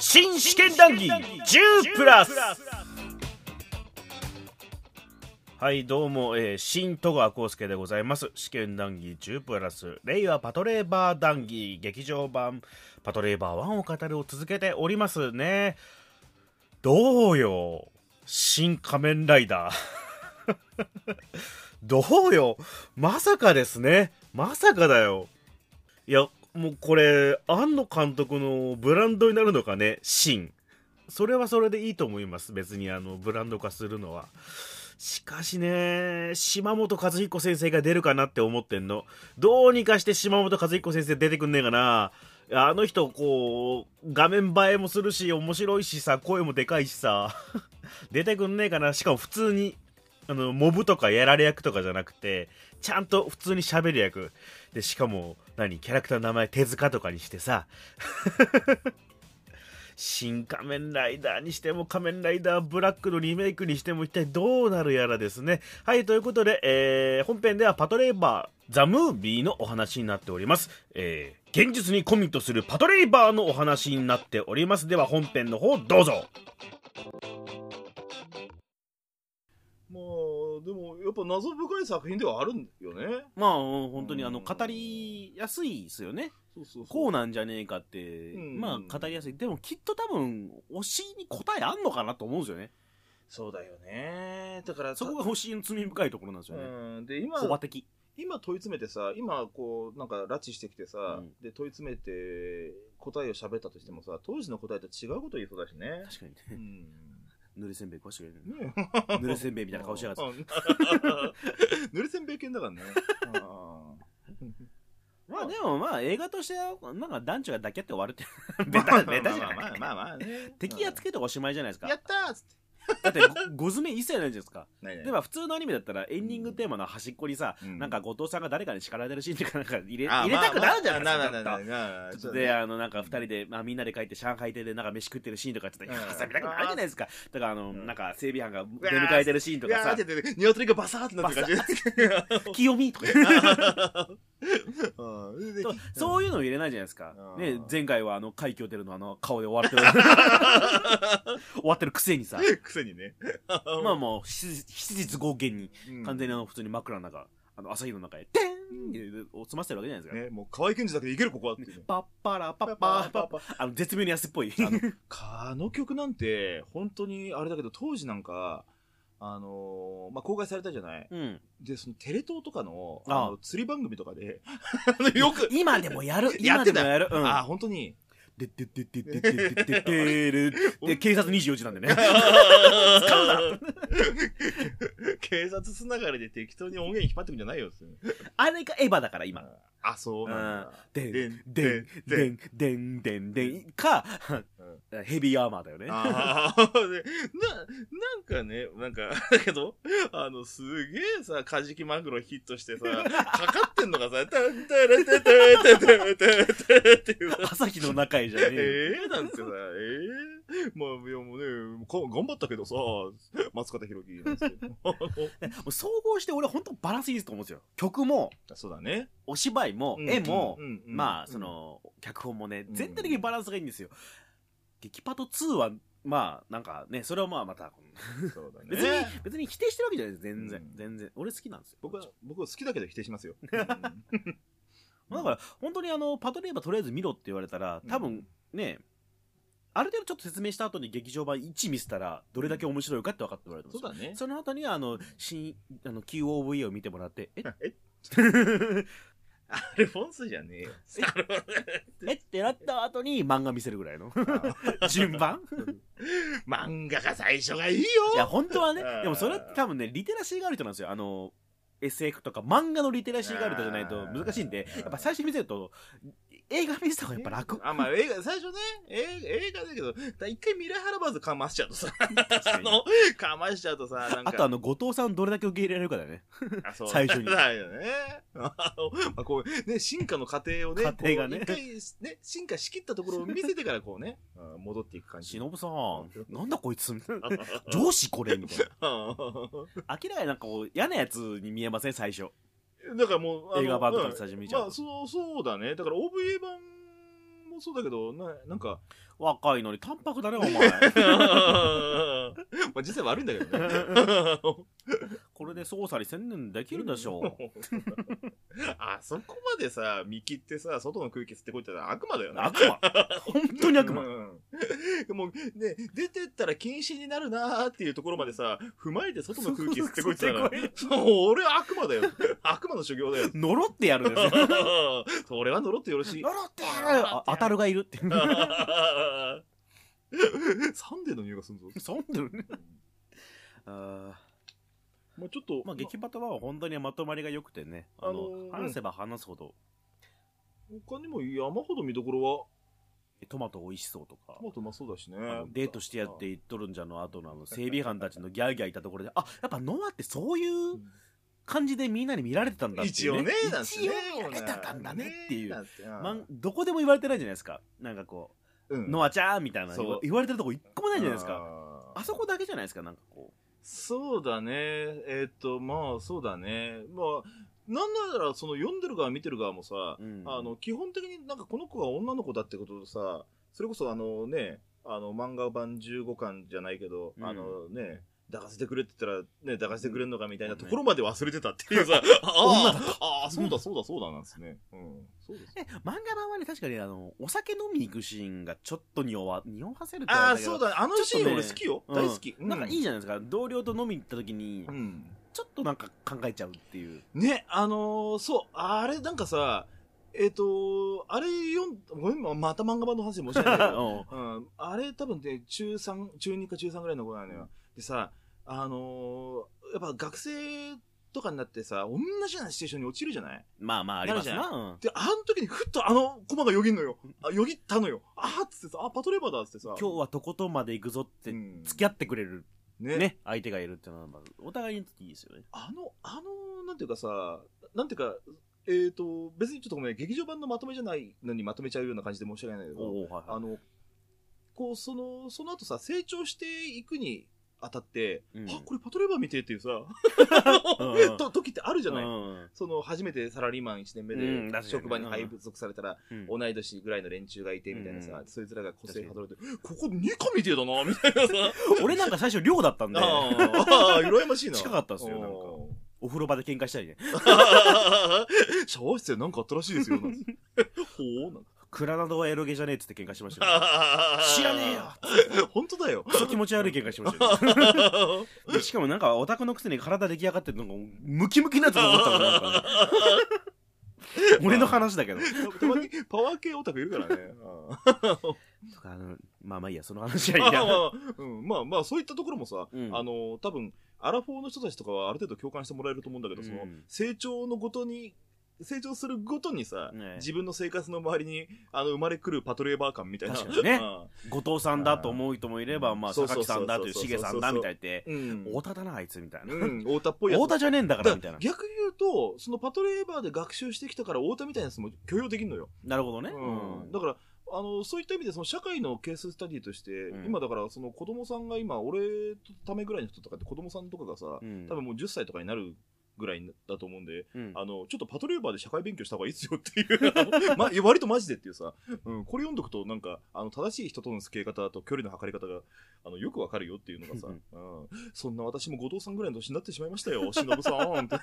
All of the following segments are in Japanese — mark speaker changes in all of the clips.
Speaker 1: 新試験談義10プラス。はいどうも、えー、新戸川浩介でございます。試験談義10プラス。令和パトレーバー談義劇場版。パトレーバー1を語るを続けておりますね。どうよ新仮面ライダー。どうよまさかですね。まさかだよ。いやもうこれ、庵野監督のブランドになるのかね、新。それはそれでいいと思います。別にあの、ブランド化するのは。しかしね、島本和彦先生が出るかなって思ってんの。どうにかして島本和彦先生出てくんねえかな。あの人、こう、画面映えもするし、面白いしさ、声もでかいしさ、出てくんねえかな。しかも普通に、あの、モブとかやられ役とかじゃなくて、ちゃんと普通に喋る役。で、しかも、何、キャラクターの名前手塚とかにしてさ、新仮面ライダーにしても仮面ライダーブラックのリメイクにしても一体どうなるやらですね。はい、ということで、えー、本編ではパトレーバー、ザ・ムービーのお話になっております。えー、現実にコミットするパトレーバーのお話になっております。では本編の方どうぞ。
Speaker 2: ぱ謎深い作品ではあるんよね。
Speaker 1: まあ本当にあの語りやすいですよね。そうそうこうなんじゃねえかって、うん、まあ語りやすい。でもきっと多分推しに答えあんのかなと思うんですよね。
Speaker 2: そうだよね。だから
Speaker 1: そこが推しの罪深いところなんですよね、うん、で今
Speaker 2: 今問い詰めてさ今こうなんか拉致してきてさ、うん、で問い詰めて答えを喋ったとしてもさ当時の答えと違うこと言いそうだしね。
Speaker 1: 確かにね、うんぬれせんべい食わしてくれる、ね、ぬれせんべいみたいな顔しやがって。
Speaker 2: ぬれせんべい犬だからね。
Speaker 1: まあでもまあ映画としてはなんか男女が抱き合って終わるってベタベタじゃないまあまあまあね。敵やっつけておしまいじゃないですか。
Speaker 2: やったーっつって
Speaker 1: だってご詰め一切ないじゃないですか。でも普通のアニメだったらエンディングテーマの端っこにさ、うん、なんか後藤さんが誰かに叱られてるシーンとかなんか入れ入れたくなるじゃないですかであのなんか二人で、まあ、みんなで帰って上海亭でなんか飯食ってるシーンとかちょっと挟みたくなるじゃないですかだからあの、なんか整備班が出迎えてるシーンとかさ
Speaker 2: 鶏がバサーってなってる感
Speaker 1: じ清美とかそういうの入れないじゃないですか。ね、前回はあの、海峡出るのあの、顔で終わってる。終わってるくせにさ。
Speaker 2: くせにね。
Speaker 1: まあもう、質実合言に、完全にあの、普通に枕の中、あの、朝日の中へ、てんを済ませてるわけじゃないですか。
Speaker 2: ね、もう、河合健二だけでいける、ここはって。
Speaker 1: パッパラパッパーパッパあの、絶妙に安っぽい。
Speaker 2: あの曲なんて、本当にあれだけど、当時なんか、あのー、まあ、公開されたじゃない、うん、で、そのテレ東とかの、あの、釣り番組とかで よく。
Speaker 1: 今でもやる？
Speaker 2: やってた。
Speaker 1: やる？
Speaker 2: うん、あ、本当に。
Speaker 1: でってってってってってってってる。で、警察24時なんでね。使うな
Speaker 2: 警察つながりで適当に音源引っ張ってくんじゃないよ。
Speaker 1: あれがエヴァだから、今。
Speaker 2: あ、そうなんだ。
Speaker 1: でん、でん、でん、でん、でん、でん、か、ヘビーアーマーだよね。あ な、
Speaker 2: なんかね、なんか、だけど、あの、すげえさ、カジキマグロヒットしてさ、かかってんのがさ、タンタラタタタタタタっていう。
Speaker 1: 朝日の中へじゃね
Speaker 2: え。ええなんてさ、ええまあ、いやもうね、頑張ったけどさ、松方弘樹なんですけ
Speaker 1: ど。総合して俺本当バランスいいと思うんですよ。曲も、
Speaker 2: そうだね。
Speaker 1: お芝居も、絵も、まあ、その、脚本もね、全体的にバランスがいいんですよ。激パト2は、まあ、なんかね、それはまあまた、そうだね。別に、別に否定してるわけじゃないです、全然。全然。俺好きなんですよ。
Speaker 2: 僕は、僕は好きだけど否定しますよ。
Speaker 1: だから、本当にあの、パトレーバーとりあえず見ろって言われたら、多分ね、ある程度ちょっと説明した後に劇場版1見せたら、どれだけ面白いかって分かってもらえる
Speaker 2: そうだね。
Speaker 1: その後にあの、新、あの、QOVA を見てもらって、え？え？
Speaker 2: アルフォンスじゃねえよ。
Speaker 1: えってなった後に漫画見せるぐらいの。順番？
Speaker 2: 漫画が最初がいいよ。
Speaker 1: いや、本当はね、でもそれって多分ね、リテラシーがある人なんですよ。あの、SF とか漫画のリテラシーがある人じゃないと難しいんで、やっぱ最初に見せると、映画見せた方がやっぱ楽。
Speaker 2: あ、まあ映画、最初ね、映画だけど、一回ミラーハラバーズかましちゃうとさ、あの、かましちゃうとさ、なんか。
Speaker 1: あとあの、後藤さんどれだけ受け入れられるかだよね。あ、そう。最初に。
Speaker 2: だよね。まあこう、ね、進化の過程をね、
Speaker 1: 過程がね。
Speaker 2: 一回、ね、進化しきったところを見せてからこうね、戻っていく感じ。
Speaker 1: 忍さん、なんだこいつ、上司これみたいな。明らかになんかこう、嫌なやつに見えません、最初。
Speaker 2: だからも
Speaker 1: う、映画版とか最初見ちゃう。ま
Speaker 2: あ、そう、そうだね。だから OVA 版もそうだけど、ななんか、
Speaker 1: 若いのに淡白だね、お前。
Speaker 2: まあ実際悪いんだけどね。
Speaker 1: これで操作に専念できるでしょう。
Speaker 2: あそこまでさ、見切ってさ、外の空気吸ってこいって悪魔だよね。
Speaker 1: 悪魔。本当に悪魔。
Speaker 2: うんもう、ね、出てったら禁止になるなーっていうところまでさ、踏まえて外の空気吸ってこいって言ったら、俺悪魔だよ。悪魔の修行だよ。
Speaker 1: 呪ってやるすよ。
Speaker 2: それは呪ってよろしい。
Speaker 1: 呪ってやるあ当たるがいるって。
Speaker 2: サンデーの匂いがするぞ。
Speaker 1: そんでるね。あ
Speaker 2: まあちょっと、
Speaker 1: まあ、劇バトは本当にまとまりが良くてね。あの、
Speaker 2: あのー
Speaker 1: 話せば話すほど、
Speaker 2: 他にも山ほど見どころは、
Speaker 1: トマト美味しそうとか。
Speaker 2: ト。マトうまそうだしね。
Speaker 1: デートしてやって言っとるんじゃの後のあの整備班たちのギャーギャーいたところで、あ、やっぱノアってそういう感じでみんなに見られてたんだっていう、
Speaker 2: 一応ね、
Speaker 1: 一応見られてたんだねっていう。まん、どこでも言われてないじゃないですか。なんかこう、
Speaker 2: うん。
Speaker 1: ノアちゃんみたいな言われてるとこ一個もないじゃないですか。
Speaker 2: あ
Speaker 1: そこだけじゃないですか、なんかこ
Speaker 2: そうだね。えーっと、まあ、そうだね。まあ、なんなら、その読んでる側見てる側もさ、
Speaker 1: うん
Speaker 2: あの、基本的になんかこの子が女の子だってことでさ、それこそあのね、あの、漫画版15巻じゃないけど、
Speaker 1: うん
Speaker 2: あのね、抱かせてくれって言ったら、ね、抱かせてくれるのかみたいなところまで忘れてたっていうさ、
Speaker 1: 女だ
Speaker 2: ああ、そうだそうだそうだなんですね。うん。そうです。
Speaker 1: う。え、漫画版はね、確かにあの、お酒飲み行くシーンがちょっと匂わ、匂わせるって
Speaker 2: ああ、そうだね。あのシーン俺好きよ。
Speaker 1: うん
Speaker 2: 大好き。
Speaker 1: なんかいい
Speaker 2: じ
Speaker 1: じゃないですか。同僚と飲みに行った時に。
Speaker 2: う、ん。
Speaker 1: ちょっとなんか考えちゃうっていう。
Speaker 2: ね、あのーそう、あれなんかさ、えっ、とあれ読ん、ごめん、また漫画版の話で申し訳ないけど、
Speaker 1: うん
Speaker 2: うん、あれ多分ね、中3、中2か中3ぐらいの子なのよ。でさ、あのーやっぱ学生とかになってさ、同じようなシチュエーションに陥るじゃない？
Speaker 1: まあまあ、あります
Speaker 2: な。
Speaker 1: うん
Speaker 2: で、あの時にふっとあのコマがよぎんのよ。あ、よぎったのよ。あーっつってさ、あ、パトレーバーだっつってさ。
Speaker 1: 今日はとことんまで行くぞって、
Speaker 2: うん
Speaker 1: 付き合ってくれる、
Speaker 2: ね
Speaker 1: ね、相手がいるっていうのは、まあお互いにいいですよね。
Speaker 2: あの、あの、なんていうかさ、なんていうか、えっ、と、別にちょっとごめん、劇場版のまとめじゃないのにまとめちゃうような感じで申し訳ないんだけど、
Speaker 1: おおはいはい。
Speaker 2: あの、こう、その、その後さ、成長していくにあたって、
Speaker 1: うん。
Speaker 2: あ、これパトレーバー見てっていうさ、
Speaker 1: うん。
Speaker 2: と時ってあるじゃない、
Speaker 1: うん。
Speaker 2: その、初めてサラリーマン1年目で、職場に配属されたら、
Speaker 1: うん。
Speaker 2: 同い年ぐらいの連中がいて、みたいなさ、
Speaker 1: うん
Speaker 2: そいつらが個性派取れて、ここニカみてえだな、みたいなさ。
Speaker 1: 俺なんか最初寮だったんで、
Speaker 2: ああ、羨ましいな。
Speaker 1: 近かったっすよなんか。お風呂場で喧嘩したりね。
Speaker 2: シャワー室で何かあったらしいですよ。ほうなんて
Speaker 1: クラナドはエロゲじゃねえっつって喧嘩しましたよ。知らねえよ
Speaker 2: 本当だよ。
Speaker 1: クソ気持ち悪い喧嘩しましたよ。でしかもなんかオタクのくせに体出来上がってるのがムキムキなやつが思ったのなんかね。俺の話だけど。
Speaker 2: たまにパワー系オタクいるからね。
Speaker 1: とかあのまあまあいいや、その話はいい
Speaker 2: まあ
Speaker 1: や。
Speaker 2: まあ、うん、まあまあ、そういったところもさ、
Speaker 1: うん
Speaker 2: あの、多分、アラフォーの人たちとかはある程度共感してもらえると思うんだけど、その
Speaker 1: うん、
Speaker 2: 成長のごとに、成長するごとにさ、
Speaker 1: ね
Speaker 2: 自分の生活の周りに、あの、生まれくるパトレーバー感みたいな。
Speaker 1: 確かにね
Speaker 2: うん
Speaker 1: 後藤さんだと思う人もいれば、まあ、
Speaker 2: そうそう
Speaker 1: 榊さんだという、しげさんだみたいって、
Speaker 2: うん。
Speaker 1: 太田だな、あいつみたいな。
Speaker 2: うん、太田っぽいやつ。
Speaker 1: 太田じゃねえんだから、みたいな。
Speaker 2: 逆に言うと、そのパトレーバーで学習してきたから、太田みたいなやつも許容できるのよ。
Speaker 1: なるほどね。
Speaker 2: うんだから、あの、そういった意味で、その社会のケーススタディとして、
Speaker 1: うん
Speaker 2: 今だから、その子供さんが今、俺とためぐらいの人とかって子供さんとかがさ、
Speaker 1: うん
Speaker 2: 多分もう10歳とかになるぐらいだと思うんで、
Speaker 1: うん
Speaker 2: あの、ちょっとパトレーバーで社会勉強した方がいいですよっていう、ま、割とマジでっていうさ、うん、これ読んどくと、なんか、あの、正しい人との付き合い方と距離の測り方が、あの、よくわかるよっていうのがさ、
Speaker 1: うん
Speaker 2: うん、そんな私も後藤さんぐらいの年になってしまいましたよ、しのぶさんって。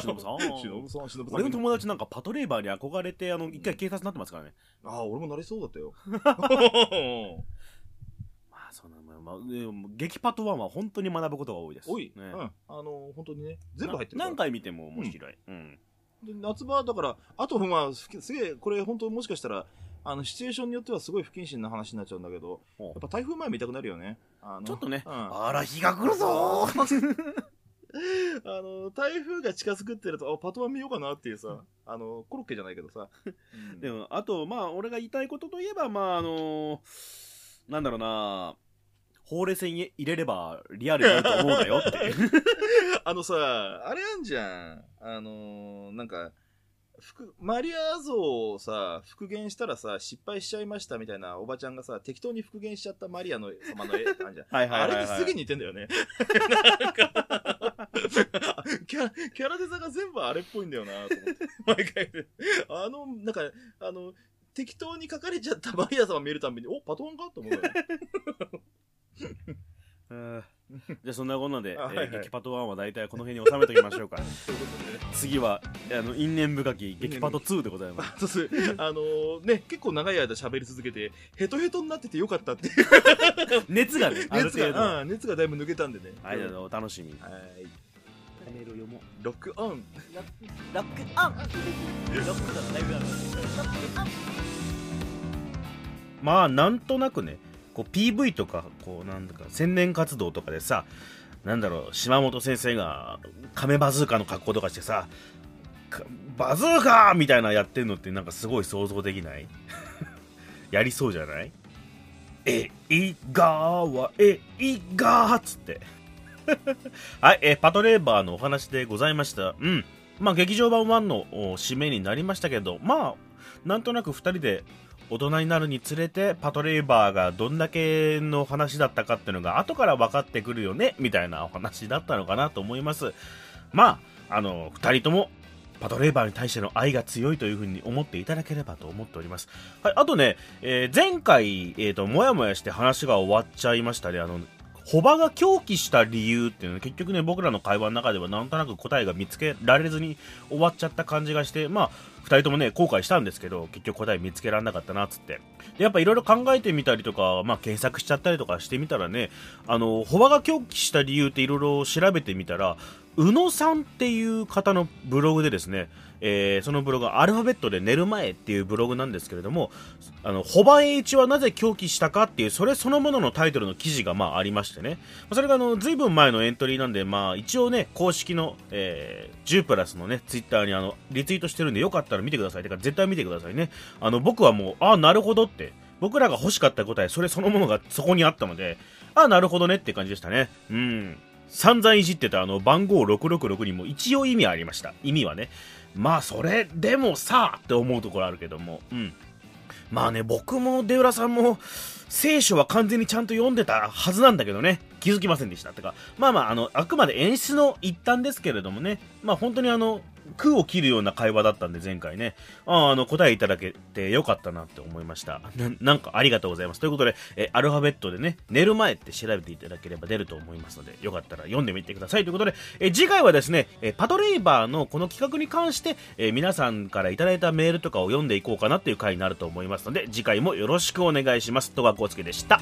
Speaker 1: しのぶさん。
Speaker 2: しのぶさん、しのぶさん。
Speaker 1: 俺の友達なんかパトレーバーに憧れて、あの、一回警察になってますからね。
Speaker 2: ああ、俺もなりそうだったよ。
Speaker 1: まあ、その、まあ、まあ、でも激パト1は本当に学ぶことが多いです。
Speaker 2: おい、
Speaker 1: ね。
Speaker 2: うん、あの、本当にね、全部入ってる
Speaker 1: 何回見ても面白い。うん。
Speaker 2: で夏場だから、あと、まあ、すすげえ、これ本当もしかしたら、あの、シチュエーションによってはすごい不謹慎な話になっちゃうんだけど、やっぱ台風前見たくなるよね。あの
Speaker 1: ちょっとね、
Speaker 2: うん
Speaker 1: あら、日が来るぞー。
Speaker 2: あ の、台風が近づくってると、あ、パトワン見ようかなっていうさ、あの、コロッケじゃないけどさ。うん。
Speaker 1: でも、あと、まあ、俺が言いたいことといえば、まあ、あのなんだろうな、ほうれい線入れればリアルになると思うなよって。
Speaker 2: あのさ、あれあんじゃん。あのーなんか、復マリア像をさ、復元したらさ、失敗しちゃいましたみたいなおばちゃんがさ、適当に復元しちゃったマリアの様の絵あんじゃん。
Speaker 1: はいはいはいはい
Speaker 2: あれにすげえ似てんだよね。キャラ、キャラデザが全部あれっぽいんだよなと思って。毎回。あの、なんか、あの、適当に書かれちゃったマリア様見るたびに、お、パトワンか？と思うよ
Speaker 1: じゃあそんなこんなで、
Speaker 2: あはいはい。
Speaker 1: えー激パト1は大体この辺に収めておきましょうか。
Speaker 2: ということでね。
Speaker 1: 次はあの因縁深き激パト2でございます。
Speaker 2: あそうそう。あのーね、結構長い間喋り続けて、ヘトヘトになっててよかったっていう。
Speaker 1: 熱がねある
Speaker 2: 熱
Speaker 1: 程度。
Speaker 2: が、うん、熱がだいぶ抜けたんでね。
Speaker 1: はいじゃあお楽しみに。
Speaker 2: はい。
Speaker 1: メールを読もう。
Speaker 2: ロックオン。
Speaker 1: ロックオン。ロックだライブだまあなんとなくねこう PV とかこうなんだか宣伝活動とかでさなんだろう島本先生がカメバズーカの格好とかしてさバズーカーみたいなやってんのってなんかすごい想像できない？やりそうじゃないえいがーはえいがーっつって はい、えパトレーバーのお話でございました。うん。まあ、劇場版1の締めになりましたけど、まあ、なんとなく2人で大人になるにつれて、パトレイバーがどんだけの話だったかっていうのが後から分かってくるよね、みたいなお話だったのかなと思います。まあ、あの、2人とも、パトレイバーに対しての愛が強いというふうに思っていただければと思っております。はい、あとね、えー前回、えっ、と、もやもやして話が終わっちゃいましたね。あの、ホバが狂気した理由っていうのは結局ね僕らの会話の中ではなんとなく答えが見つけられずに終わっちゃった感じがしてまあ2人ともね後悔したんですけど結局答え見つけられなかったなつって。でやっぱいろいろ考えてみたりとか、まあ、検索しちゃったりとかしてみたらねあのホバが狂気した理由っていろいろ調べてみたら宇野さんっていう方のブログでですね、えーそのブログはアルファベットで寝る前っていうブログなんですけれどもあの、ホバ栄一はなぜ狂気したかっていう、それそのもののタイトルの記事がまあありましてね。それがあの、ずいぶん前のエントリーなんで、まあ一応ね、公式の、えー、ジュープラスのね、ツイッターにあの、リツイートしてるんで、よかったら見てください。てか絶対見てくださいね。あの、僕はもう、ああ、なるほどって、僕らが欲しかった答え、それそのものがそこにあったので、ああ、なるほどねって感じでしたね。うん。散々いじってたあの番号666にも一応意味ありました。意味はね。まあそれでもさって思うところあるけども。うん。まあね、僕も出浦さんも聖書は完全にちゃんと読んでたはずなんだけどね、気づきませんでした。てか、まあまあ、あの、あくまで演出の一端ですけれどもね、まあ本当にあの、空を切るような会話だったんで前回ね、ああの、答えいただけてよかったなって思いました。ななんかありがとうございます。ということで、えアルファベットでね、寝る前って調べていただければ出ると思いますので、よかったら読んでみてください。ということで、え次回はですね、えパトレイバーのこの企画に関して、え皆さんからいただいたメールとかを読んでいこうかなっていう回になると思いますので、次回もよろしくお願いします。戸川浩介でした。